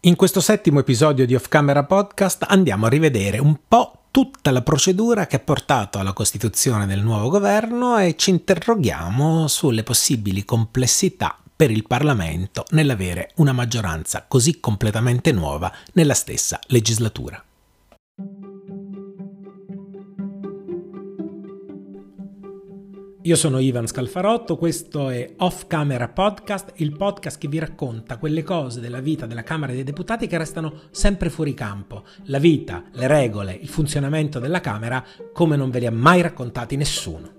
In questo settimo episodio di Off Camera Podcast andiamo a rivedere un po' tutta la procedura che ha portato alla costituzione del nuovo governo e ci interroghiamo sulle possibili complessità per il Parlamento nell'avere una maggioranza così completamente nuova nella stessa legislatura. Io sono Ivan Scalfarotto, questo è Off Camera Podcast, il podcast che vi racconta quelle cose della vita della Camera dei Deputati che restano sempre fuori campo. La vita, le regole, il funzionamento della Camera come non ve li ha mai raccontati nessuno.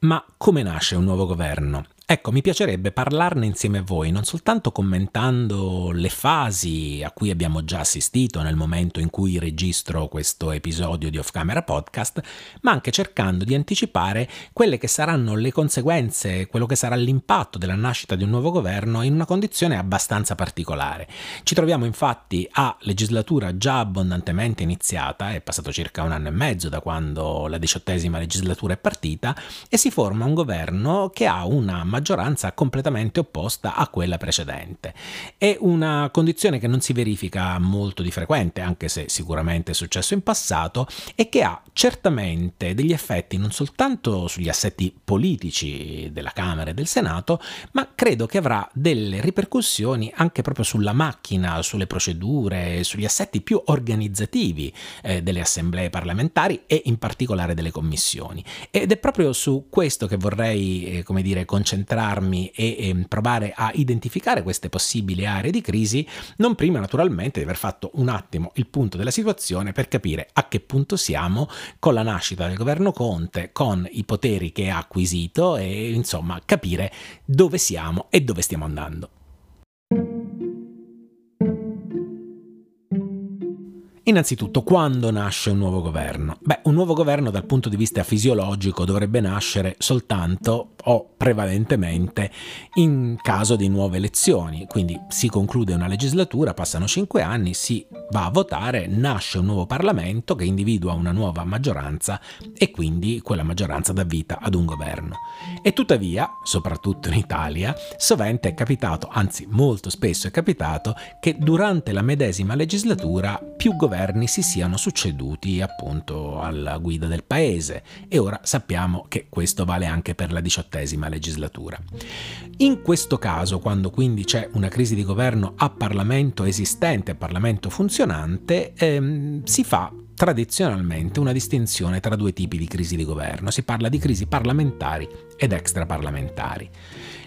Ma come nasce un nuovo governo? Ecco, mi piacerebbe parlarne insieme a voi, non soltanto commentando le fasi a cui abbiamo già assistito nel momento in cui registro questo episodio di Off Camera Podcast, ma anche cercando di anticipare quelle che saranno le conseguenze, quello che sarà l'impatto della nascita di un nuovo governo in una condizione abbastanza particolare. Ci troviamo infatti a legislatura già abbondantemente iniziata, è passato circa un anno e mezzo da quando la diciottesima legislatura è partita, e si forma un governo che ha una maggioranza maggioranza completamente opposta a quella precedente. È una condizione che non si verifica molto di frequente, anche se sicuramente è successo in passato, e che ha certamente degli effetti non soltanto sugli assetti politici della Camera e del Senato, ma credo che avrà delle ripercussioni anche proprio sulla macchina, sulle procedure, sugli assetti più organizzativi eh, delle assemblee parlamentari e in particolare delle commissioni. Ed è proprio su questo che vorrei, eh, come dire, concentrarmi concentrarmi e, e provare a identificare queste possibili aree di crisi, non prima naturalmente di aver fatto un attimo il punto della situazione per capire a che punto siamo con la nascita del governo Conte, con i poteri che ha acquisito e insomma capire dove siamo e dove stiamo andando. Innanzitutto, quando nasce un nuovo governo? Beh, un nuovo governo dal punto di vista fisiologico dovrebbe nascere soltanto o prevalentemente in caso di nuove elezioni. Quindi si conclude una legislatura, passano cinque anni, si va a votare, nasce un nuovo Parlamento che individua una nuova maggioranza e quindi quella maggioranza dà vita ad un governo. E tuttavia, soprattutto in Italia, sovente è capitato, anzi molto spesso è capitato, che durante la medesima legislatura più governi si siano succeduti appunto alla guida del paese e ora sappiamo che questo vale anche per la diciottesima legislatura. In questo caso, quando quindi c'è una crisi di governo a Parlamento esistente, a Parlamento funzionante, ehm, si fa tradizionalmente una distinzione tra due tipi di crisi di governo. Si parla di crisi parlamentari ed extraparlamentari.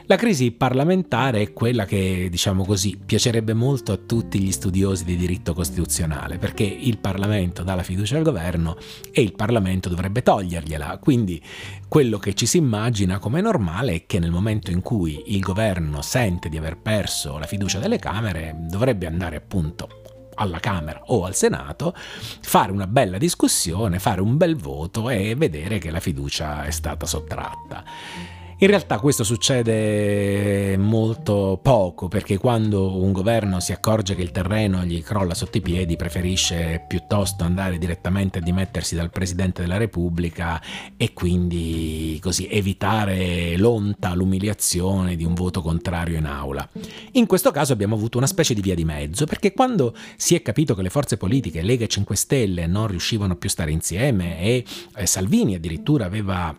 La crisi parlamentare è quella che, diciamo così, piacerebbe molto a tutti gli studiosi di diritto costituzionale, perché il Parlamento dà la fiducia al governo e il Parlamento dovrebbe togliergliela. Quindi quello che ci si immagina come normale è che nel momento in cui il governo sente di aver perso la fiducia delle Camere, dovrebbe andare appunto alla Camera o al Senato, fare una bella discussione, fare un bel voto e vedere che la fiducia è stata sottratta. In realtà questo succede molto poco perché quando un governo si accorge che il terreno gli crolla sotto i piedi preferisce piuttosto andare direttamente a dimettersi dal Presidente della Repubblica e quindi così evitare l'onta, l'umiliazione di un voto contrario in aula. In questo caso abbiamo avuto una specie di via di mezzo perché quando si è capito che le forze politiche Lega e 5 Stelle non riuscivano più a stare insieme e Salvini addirittura aveva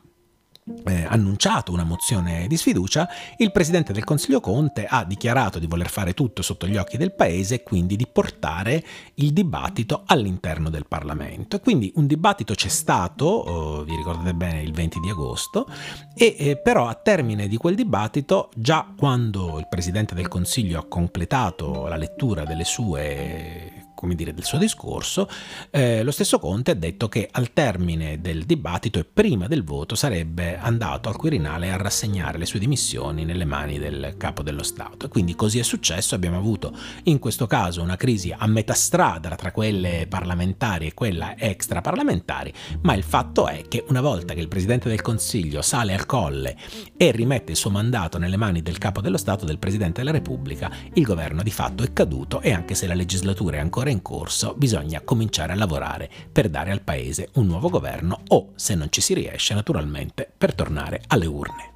eh, annunciato una mozione di sfiducia, il Presidente del Consiglio Conte ha dichiarato di voler fare tutto sotto gli occhi del Paese e quindi di portare il dibattito all'interno del Parlamento. Quindi un dibattito c'è stato, oh, vi ricordate bene, il 20 di agosto, e eh, però a termine di quel dibattito, già quando il Presidente del Consiglio ha completato la lettura delle sue come dire, del suo discorso, eh, lo stesso Conte ha detto che al termine del dibattito e prima del voto sarebbe andato al Quirinale a rassegnare le sue dimissioni nelle mani del capo dello Stato. E quindi così è successo, abbiamo avuto in questo caso una crisi a metà strada tra quelle parlamentari e quella extraparlamentari, ma il fatto è che una volta che il Presidente del Consiglio sale al colle e rimette il suo mandato nelle mani del capo dello Stato, del Presidente della Repubblica, il governo di fatto è caduto e anche se la legislatura è ancora in corso, bisogna cominciare a lavorare per dare al Paese un nuovo governo o, se non ci si riesce, naturalmente, per tornare alle urne.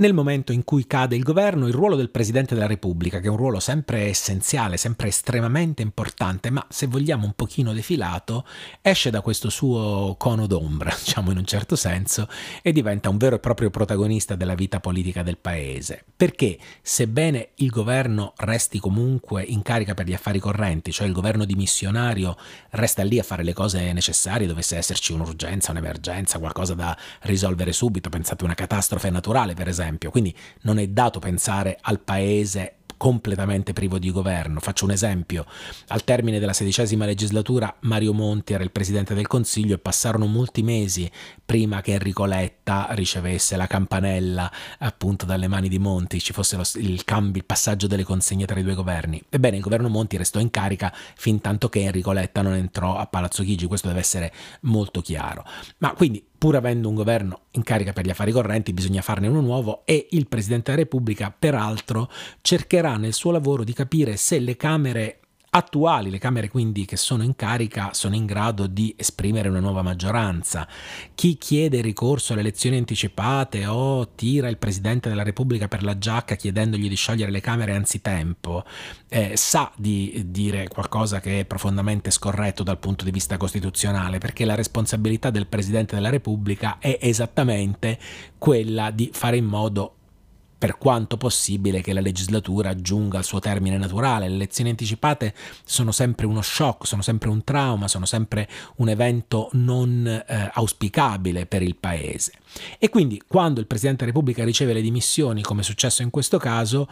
Nel momento in cui cade il governo, il ruolo del Presidente della Repubblica, che è un ruolo sempre essenziale, sempre estremamente importante, ma se vogliamo un pochino defilato, esce da questo suo cono d'ombra, diciamo in un certo senso, e diventa un vero e proprio protagonista della vita politica del paese. Perché, sebbene il governo resti comunque in carica per gli affari correnti, cioè il governo dimissionario resta lì a fare le cose necessarie, dovesse esserci un'urgenza, un'emergenza, qualcosa da risolvere subito, pensate a una catastrofe naturale per esempio, esempio, quindi non è dato pensare al paese completamente privo di governo. Faccio un esempio. Al termine della sedicesima legislatura Mario Monti era il presidente del Consiglio e passarono molti mesi prima che Enrico Letta ricevesse la campanella appunto dalle mani di Monti, ci fosse lo, il cambio, il passaggio delle consegne tra i due governi. Ebbene, il governo Monti restò in carica fin tanto che Enrico Letta non entrò a Palazzo Chigi, questo deve essere molto chiaro. Ma quindi pur avendo un governo in carica per gli affari correnti, bisogna farne uno nuovo e il Presidente della Repubblica, peraltro, cercherà nel suo lavoro di capire se le Camere attuali, le Camere quindi che sono in carica, sono in grado di esprimere una nuova maggioranza. Chi chiede ricorso alle elezioni anticipate o tira il Presidente della Repubblica per la giacca chiedendogli di sciogliere le Camere anzitempo, eh, sa di dire qualcosa che è profondamente scorretto dal punto di vista costituzionale, perché la responsabilità del Presidente della Repubblica è esattamente quella di fare in modo per quanto possibile che la legislatura giunga al suo termine naturale. Le elezioni anticipate sono sempre uno shock, sono sempre un trauma, sono sempre un evento non eh, auspicabile per il Paese. E quindi quando il Presidente della Repubblica riceve le dimissioni, come è successo in questo caso,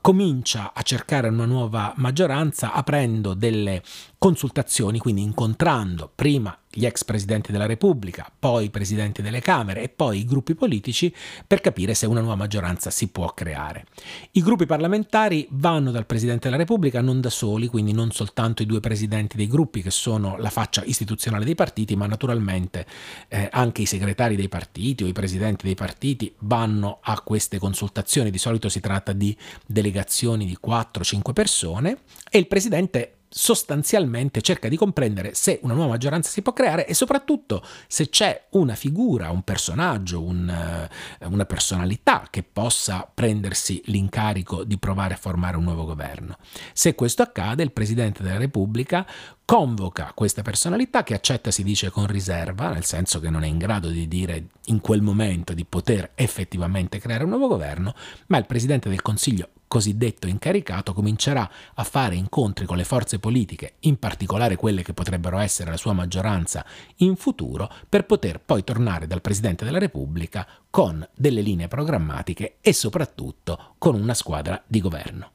comincia a cercare una nuova maggioranza aprendo delle consultazioni, quindi incontrando prima gli ex presidenti della Repubblica, poi i presidenti delle Camere e poi i gruppi politici per capire se una nuova maggioranza si può creare. I gruppi parlamentari vanno dal Presidente della Repubblica non da soli, quindi non soltanto i due presidenti dei gruppi che sono la faccia istituzionale dei partiti, ma naturalmente eh, anche i segretari dei partiti o i presidenti dei partiti vanno a queste consultazioni, di solito si tratta di delegazioni di 4-5 persone e il Presidente sostanzialmente cerca di comprendere se una nuova maggioranza si può creare e soprattutto se c'è una figura, un personaggio, un, eh, una personalità che possa prendersi l'incarico di provare a formare un nuovo governo. Se questo accade, il Presidente della Repubblica convoca questa personalità che accetta, si dice, con riserva, nel senso che non è in grado di dire in quel momento di poter effettivamente creare un nuovo governo, ma il Presidente del Consiglio cosiddetto incaricato comincerà a fare incontri con le forze politiche, in particolare quelle che potrebbero essere la sua maggioranza in futuro, per poter poi tornare dal Presidente della Repubblica con delle linee programmatiche e soprattutto con una squadra di governo.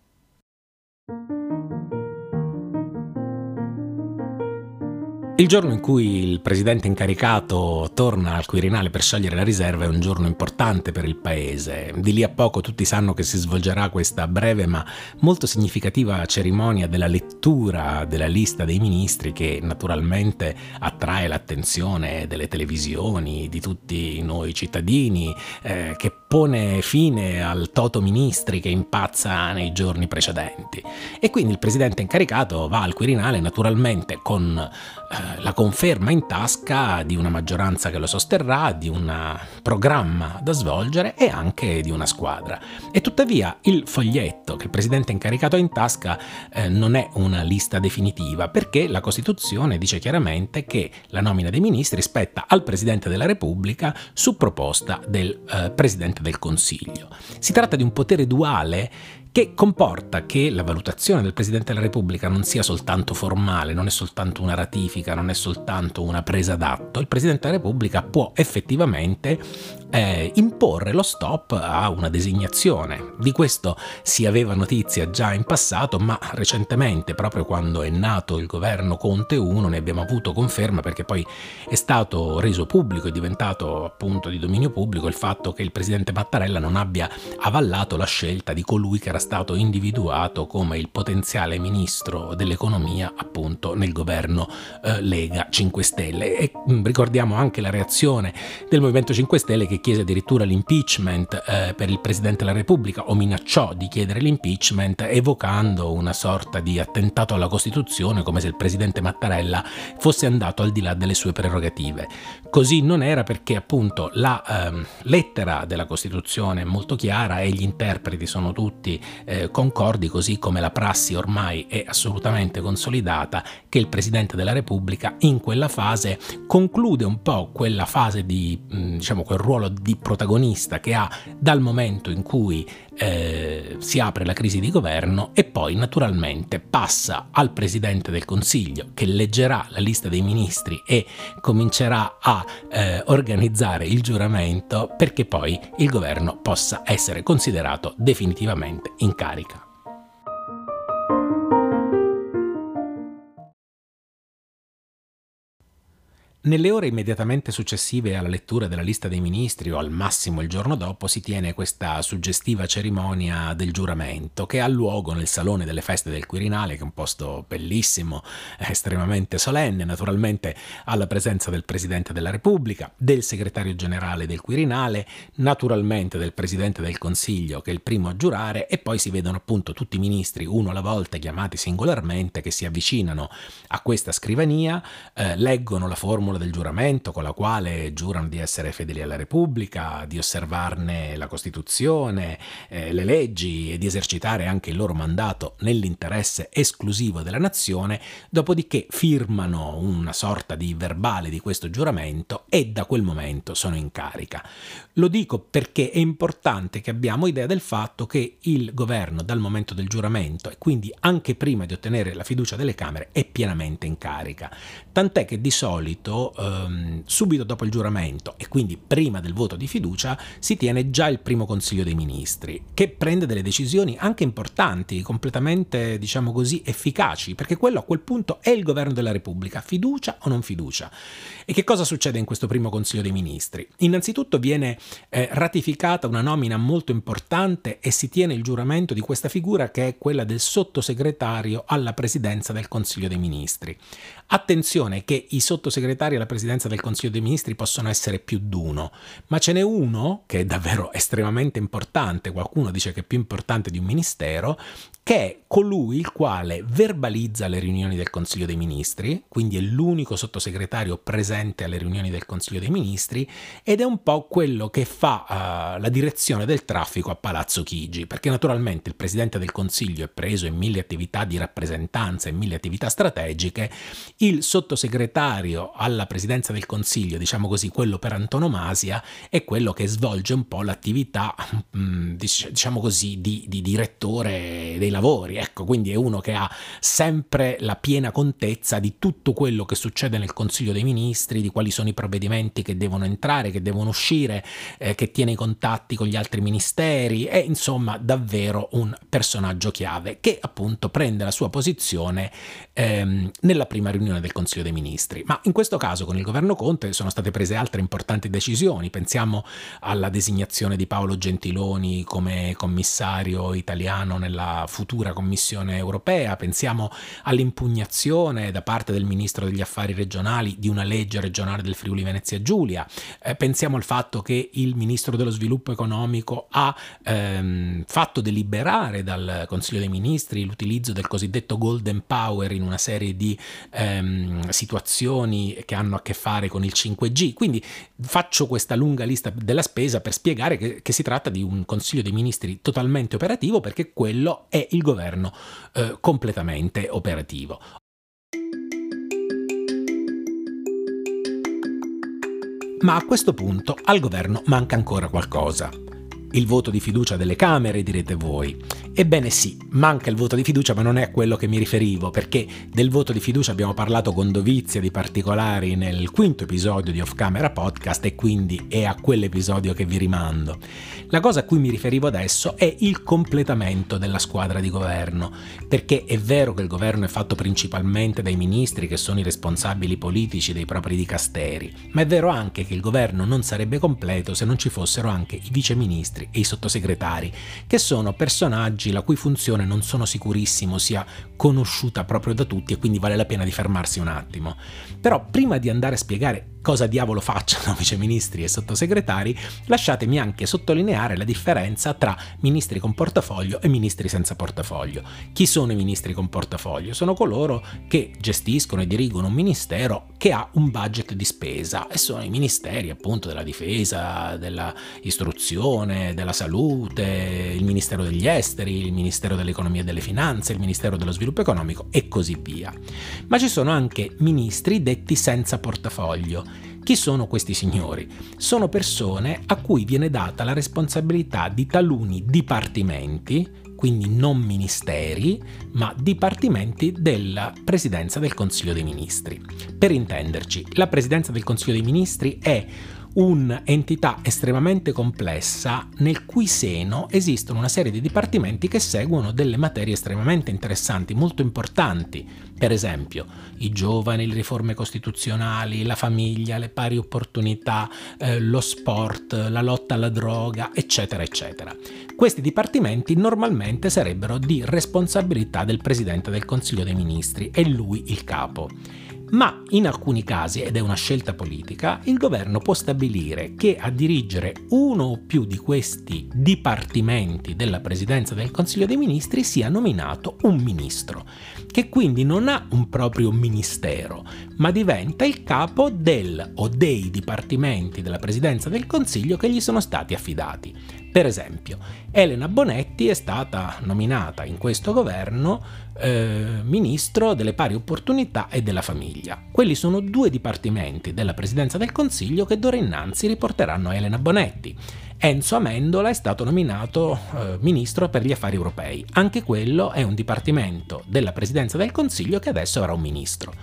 Il giorno in cui il presidente incaricato torna al Quirinale per scegliere la riserva è un giorno importante per il paese. Di lì a poco tutti sanno che si svolgerà questa breve ma molto significativa cerimonia della lettura della lista dei ministri che naturalmente attrae l'attenzione delle televisioni, di tutti noi cittadini, eh, che pone fine al toto ministri che impazza nei giorni precedenti. E quindi il presidente incaricato va al Quirinale naturalmente con eh, la conferma in tasca di una maggioranza che lo sosterrà, di un programma da svolgere e anche di una squadra. E tuttavia il foglietto che il presidente incaricato ha in tasca eh, non è una lista definitiva perché la Costituzione dice chiaramente che la nomina dei ministri spetta al Presidente della Repubblica su proposta del eh, Presidente del Consiglio. Si tratta di un potere duale che comporta che la valutazione del Presidente della Repubblica non sia soltanto formale, non è soltanto una ratifica, non è soltanto una presa d'atto, il Presidente della Repubblica può effettivamente eh, imporre lo stop a una designazione. Di questo si aveva notizia già in passato, ma recentemente, proprio quando è nato il governo Conte 1, ne abbiamo avuto conferma perché poi è stato reso pubblico, è diventato appunto di dominio pubblico il fatto che il Presidente Mattarella non abbia avallato la scelta di colui che era stato individuato come il potenziale ministro dell'economia appunto nel governo eh, Lega 5 Stelle e mh, mm, ricordiamo anche la reazione del Movimento 5 Stelle che chiese addirittura l'impeachment eh, per il Presidente della Repubblica o minacciò di chiedere l'impeachment evocando una sorta di attentato alla Costituzione come se il Presidente Mattarella fosse andato al di là delle sue prerogative. Così non era perché appunto la eh, lettera della Costituzione è molto chiara e gli interpreti sono tutti eh, concordi, così come la prassi ormai è assolutamente consolidata che il Presidente della Repubblica in quella fase conclude un po' quella fase di, mm, diciamo, quel ruolo di protagonista che ha dal momento in cui eh, si apre la crisi di governo e poi naturalmente passa al Presidente del Consiglio che leggerà la lista dei ministri e comincerà a eh, organizzare il giuramento perché poi il governo possa essere considerato definitivamente in carica. Nelle ore immediatamente successive alla lettura della lista dei ministri o al massimo il giorno dopo si tiene questa suggestiva cerimonia del giuramento che ha luogo nel salone delle feste del Quirinale, che è un posto bellissimo, estremamente solenne, naturalmente alla presenza del Presidente della Repubblica, del Segretario Generale del Quirinale, naturalmente del Presidente del Consiglio che è il primo a giurare e poi si vedono appunto tutti i ministri uno alla volta chiamati singolarmente che si avvicinano a questa scrivania, eh, leggono la formula formula del giuramento con la quale giurano di essere fedeli alla Repubblica, di osservarne la Costituzione, eh, le leggi e di esercitare anche il loro mandato nell'interesse esclusivo della nazione, dopodiché firmano una sorta di verbale di questo giuramento e da quel momento sono in carica. Lo dico perché è importante che abbiamo idea del fatto che il governo dal momento del giuramento e quindi anche prima di ottenere la fiducia delle Camere è pienamente in carica. Tant'è che di solito ehm, subito dopo il giuramento e quindi prima del voto di fiducia si tiene già il primo Consiglio dei Ministri che prende delle decisioni anche importanti, completamente diciamo così efficaci, perché quello a quel punto è il governo della Repubblica, fiducia o non fiducia. E che cosa succede in questo primo Consiglio dei Ministri? Innanzitutto viene eh, ratificata una nomina molto importante e si tiene il giuramento di questa figura che è quella del sottosegretario alla presidenza del Consiglio dei Ministri. Attenzione che i sottosegretari alla presidenza del Consiglio dei Ministri possono essere più di uno, ma ce n'è uno che è davvero estremamente importante, qualcuno dice che è più importante di un ministero, che è colui il quale verbalizza le riunioni del Consiglio dei Ministri, quindi è l'unico sottosegretario presente alle riunioni del Consiglio dei Ministri ed è un po' quello che fa uh, la direzione del traffico a Palazzo Chigi, perché naturalmente il Presidente del Consiglio è preso in mille attività di rappresentanza e mille attività strategiche, il sottosegretario alla Presidenza del Consiglio, diciamo così, quello per antonomasia, è quello che svolge un po' l'attività, mm, diciamo così, di, di direttore dei lavori, ecco, quindi è uno che ha sempre la piena contezza di tutto quello che succede nel Consiglio dei Ministri, di quali sono i provvedimenti che devono entrare, che devono uscire, eh, che tiene i contatti con gli altri ministeri, è insomma davvero un personaggio chiave che appunto prende la sua posizione ehm, nella prima riunione del Consiglio dei Ministri. Ma in questo caso con il governo Conte sono state prese altre importanti decisioni, pensiamo alla designazione di Paolo Gentiloni come commissario italiano nella futura Commissione europea, pensiamo all'impugnazione da parte del Ministro degli Affari regionali di una legge regionale del Friuli Venezia Giulia, eh, pensiamo al fatto che il Ministro dello Sviluppo Economico ha ehm, fatto deliberare dal Consiglio dei Ministri l'utilizzo del cosiddetto Golden Power in una serie di ehm, situazioni che hanno a che fare con il 5G. Quindi faccio questa lunga lista della spesa per spiegare che, che si tratta di un Consiglio dei Ministri totalmente operativo perché quello è il governo eh, completamente operativo. Ma a questo punto al governo manca ancora qualcosa. Il voto di fiducia delle Camere, direte voi. Ebbene sì, manca il voto di fiducia, ma non è a quello che mi riferivo, perché del voto di fiducia abbiamo parlato con dovizia di particolari nel quinto episodio di Off Camera Podcast e quindi è a quell'episodio che vi rimando. La cosa a cui mi riferivo adesso è il completamento della squadra di governo, perché è vero che il governo è fatto principalmente dai ministri che sono i responsabili politici dei propri dicasteri, ma è vero anche che il governo non sarebbe completo se non ci fossero anche i viceministri e i sottosegretari, che sono personaggi la cui funzione non sono sicurissimo sia conosciuta proprio da tutti e quindi vale la pena di fermarsi un attimo. Però prima di andare a spiegare cosa diavolo facciano viceministri e sottosegretari, lasciatemi anche sottolineare la differenza tra ministri con portafoglio e ministri senza portafoglio. Chi sono i ministri con portafoglio? Sono coloro che gestiscono e dirigono un ministero che ha un budget di spesa e sono i ministeri appunto della difesa, dell'istruzione, della salute, il ministero degli esteri, il ministero dell'economia e delle finanze, il ministero dello sviluppo economico e così via. Ma ci sono anche ministri detti senza portafoglio chi sono questi signori? Sono persone a cui viene data la responsabilità di taluni dipartimenti, quindi non ministeri, ma dipartimenti della Presidenza del Consiglio dei Ministri. Per intenderci, la Presidenza del Consiglio dei Ministri è un'entità estremamente complessa nel cui seno esistono una serie di dipartimenti che seguono delle materie estremamente interessanti, molto importanti, per esempio i giovani, le riforme costituzionali, la famiglia, le pari opportunità, eh, lo sport, la lotta alla droga, eccetera, eccetera. Questi dipartimenti normalmente sarebbero di responsabilità del Presidente del Consiglio dei Ministri, è lui il capo ma in alcuni casi, ed è una scelta politica, il governo può stabilire che a dirigere uno o più di questi dipartimenti della Presidenza del Consiglio dei Ministri sia nominato un ministro, che quindi non ha un proprio ministero, ma diventa il capo del o dei dipartimenti della Presidenza del Consiglio che gli sono stati affidati. Per esempio, Elena Bonetti è stata nominata in questo governo eh, ministro delle pari opportunità e della famiglia. Quelli sono due dipartimenti della Presidenza del Consiglio che d'ora innanzi riporteranno Elena Bonetti. Enzo Amendola è stato nominato eh, ministro per gli affari europei. Anche quello è un dipartimento della Presidenza del Consiglio che adesso avrà un ministro.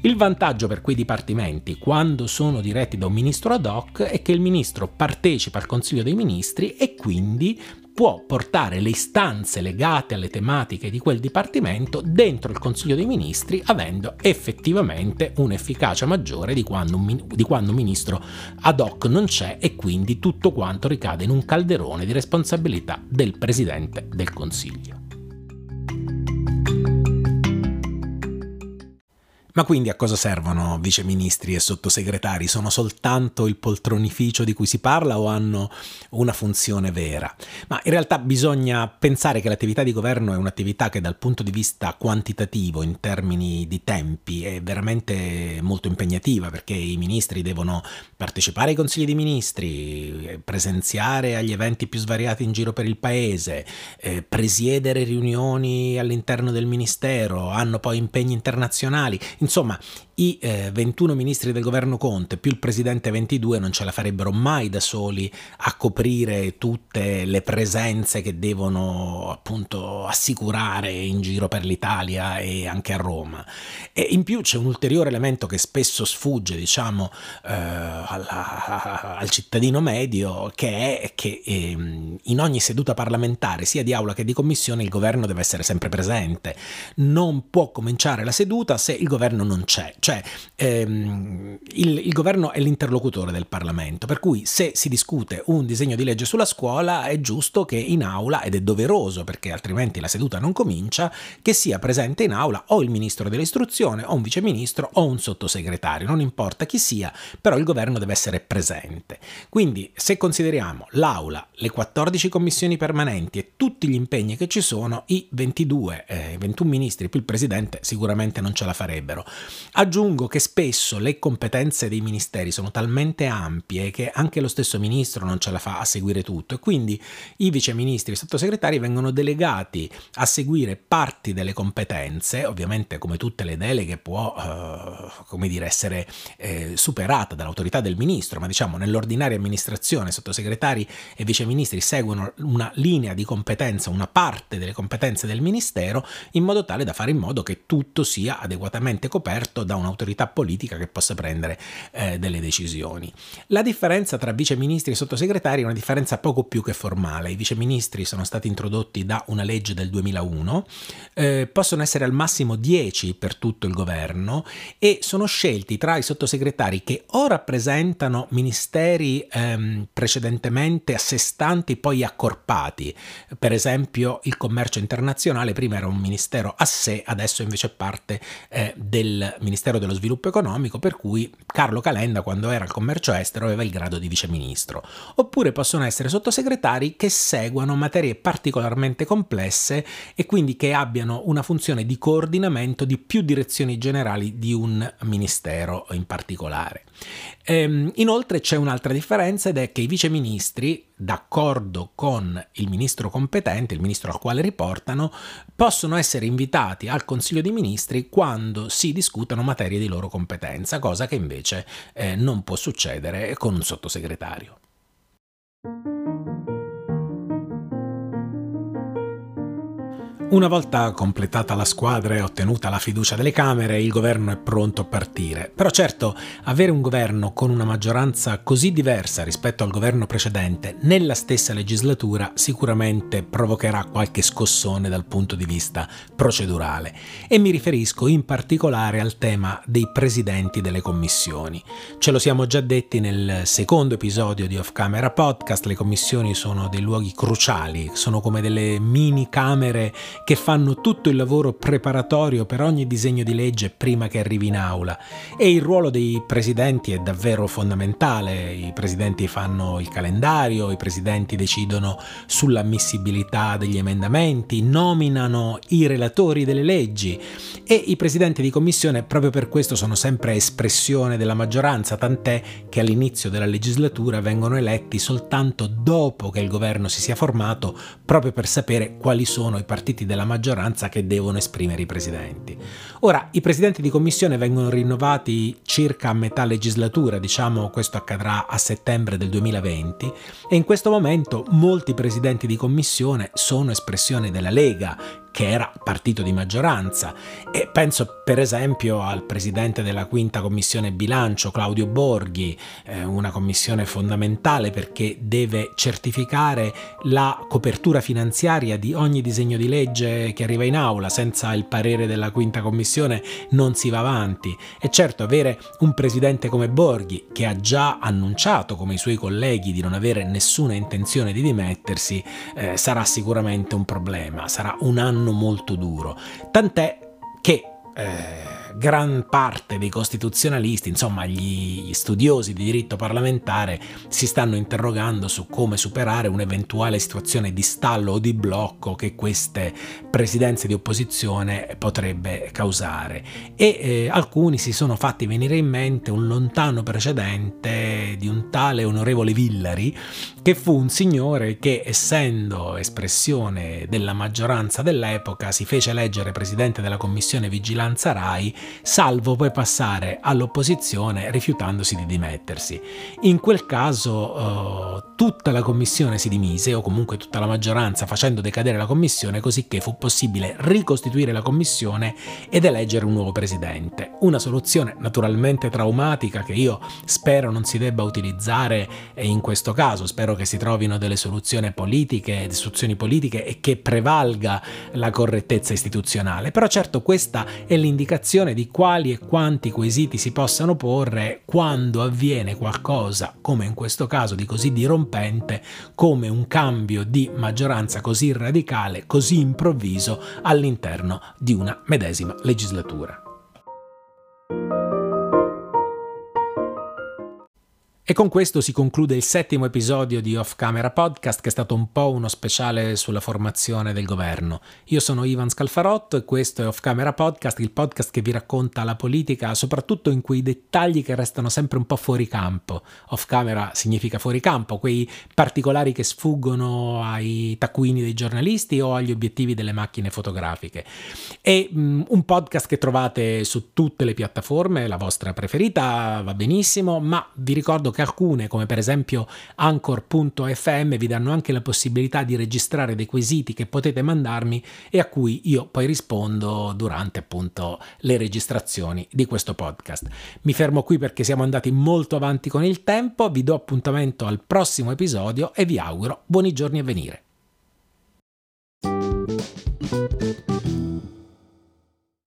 Il vantaggio per quei dipartimenti, quando sono diretti da un ministro ad hoc, è che il ministro partecipa al Consiglio dei Ministri e quindi può portare le istanze legate alle tematiche di quel dipartimento dentro il Consiglio dei Ministri, avendo effettivamente un'efficacia maggiore di quando un, di quando un ministro ad hoc non c'è e quindi tutto quanto ricade in un calderone di responsabilità del Presidente del Consiglio. Ma quindi a cosa servono viceministri e sottosegretari? Sono soltanto il poltronificio di cui si parla o hanno una funzione vera? Ma in realtà bisogna pensare che l'attività di governo è un'attività che dal punto di vista quantitativo, in termini di tempi, è veramente molto impegnativa perché i ministri devono partecipare ai consigli dei ministri, presenziare agli eventi più svariati in giro per il paese, eh, presiedere riunioni all'interno del ministero, hanno poi impegni internazionali. Insomma, i eh, 21 ministri del governo Conte più il presidente 22 non ce la farebbero mai da soli a coprire tutte le presenze che devono appunto assicurare in giro per l'Italia e anche a Roma. E in più c'è un ulteriore elemento che spesso sfugge, diciamo, eh, alla, al cittadino medio, che è che eh, in ogni seduta parlamentare, sia di aula che di commissione, il governo deve essere sempre presente. Non può cominciare la seduta se il governo non c'è cioè ehm, il, il, governo è l'interlocutore del Parlamento, per cui se si discute un disegno di legge sulla scuola è giusto che in aula, ed è doveroso perché altrimenti la seduta non comincia, che sia presente in aula o il ministro dell'istruzione o un viceministro o un sottosegretario, non importa chi sia, però il governo deve essere presente. Quindi se consideriamo l'aula, le 14 commissioni permanenti e tutti gli impegni che ci sono, i 22, eh, 21 ministri più il presidente sicuramente non ce la farebbero. Aggiungo aggiungo che spesso le competenze dei ministeri sono talmente ampie che anche lo stesso ministro non ce la fa a seguire tutto e quindi i viceministri e i sottosegretari vengono delegati a seguire parti delle competenze, ovviamente come tutte le deleghe può eh, come dire, essere eh, superata dall'autorità del ministro, ma diciamo nell'ordinaria amministrazione sottosegretari e viceministri seguono una linea di competenza, una parte delle competenze del ministero in modo tale da fare in modo che tutto sia adeguatamente coperto da una un'autorità politica che possa prendere eh, delle decisioni. La differenza tra viceministri e sottosegretari è una differenza poco più che formale. I viceministri sono stati introdotti da una legge del 2001, eh, possono essere al massimo 10 per tutto il governo e sono scelti tra i sottosegretari che o rappresentano ministeri ehm, precedentemente a sé stanti poi accorpati, per esempio il commercio internazionale prima era un ministero a sé, adesso invece è parte eh, del Ministero dello Sviluppo Economico, per cui Carlo Calenda quando era al commercio estero aveva il grado di viceministro. Oppure possono essere sottosegretari che seguano materie particolarmente complesse e quindi che abbiano una funzione di coordinamento di più direzioni generali di un ministero in particolare. Ehm, inoltre c'è un'altra differenza ed è che i viceministri, d'accordo con il ministro competente, il ministro al quale riportano, possono essere invitati al Consiglio dei Ministri quando si discutano materie di loro competenza, cosa che invece eh, non può succedere con un sottosegretario. Una volta completata la squadra e ottenuta la fiducia delle Camere, il governo è pronto a partire. Però certo, avere un governo con una maggioranza così diversa rispetto al governo precedente nella stessa legislatura sicuramente provocherà qualche scossone dal punto di vista procedurale. E mi riferisco in particolare al tema dei presidenti delle commissioni. Ce lo siamo già detti nel secondo episodio di Off Camera Podcast, le commissioni sono dei luoghi cruciali, sono come delle mini camere che fanno tutto il lavoro preparatorio per ogni disegno di legge prima che arrivi in aula e il ruolo dei presidenti è davvero fondamentale. I presidenti fanno il calendario, i presidenti decidono sull'ammissibilità degli emendamenti, nominano i relatori delle leggi e i presidenti di commissione proprio per questo sono sempre espressione della maggioranza, tant'è che all'inizio della legislatura vengono eletti soltanto dopo che il governo si sia formato, proprio per sapere quali sono i partiti della maggioranza che devono esprimere i presidenti. Ora, i presidenti di commissione vengono rinnovati circa a metà legislatura, diciamo questo accadrà a settembre del 2020, e in questo momento molti presidenti di commissione sono espressione della Lega, che era partito di maggioranza. E penso per esempio al presidente della quinta commissione bilancio Claudio Borghi, eh, una commissione fondamentale perché deve certificare la copertura finanziaria di ogni disegno di legge che arriva in aula, senza il parere della quinta commissione non si va avanti. E certo avere un presidente come Borghi che ha già annunciato come i suoi colleghi di non avere nessuna intenzione di dimettersi eh, sarà sicuramente un problema, sarà un anno anno molto duro. Tant'è che eh, gran parte dei costituzionalisti, insomma gli studiosi di diritto parlamentare, si stanno interrogando su come superare un'eventuale situazione di stallo o di blocco che queste presidenze di opposizione potrebbe causare. E eh, alcuni si sono fatti venire in mente un lontano precedente di un tale onorevole Villari, che fu un signore che, essendo espressione della maggioranza dell'epoca, si fece eleggere presidente della commissione vigilanza RAI salvo poi passare all'opposizione rifiutandosi di dimettersi. In quel caso uh, tutta la commissione si dimise, o comunque tutta la maggioranza, facendo decadere la commissione, così che fu possibile ricostituire la commissione ed eleggere un nuovo presidente. Una soluzione naturalmente traumatica che io spero non si debba utilizzare in questo caso, spero che si trovino delle soluzioni politiche, soluzioni politiche e che prevalga la correttezza istituzionale. Però certo questa è l'indicazione di quali e quanti quesiti si possano porre quando avviene qualcosa, come in questo caso di così dirompente, come un cambio di maggioranza così radicale, così improvviso all'interno di una medesima legislatura. E con questo si conclude il settimo episodio di Off Camera Podcast, che è stato un po' uno speciale sulla formazione del governo. Io sono Ivan Scalfarotto e questo è Off Camera Podcast, il podcast che vi racconta la politica, soprattutto in quei dettagli che restano sempre un po' fuori campo. Off Camera significa fuori campo, quei particolari che sfuggono ai taccuini dei giornalisti o agli obiettivi delle macchine fotografiche. È um, un podcast che trovate su tutte le piattaforme, la vostra preferita va benissimo, ma vi ricordo che che alcune, come per esempio anchor.fm, vi danno anche la possibilità di registrare dei quesiti che potete mandarmi e a cui io poi rispondo durante appunto le registrazioni di questo podcast. Mi fermo qui perché siamo andati molto avanti con il tempo, vi do appuntamento al prossimo episodio e vi auguro buoni giorni a venire.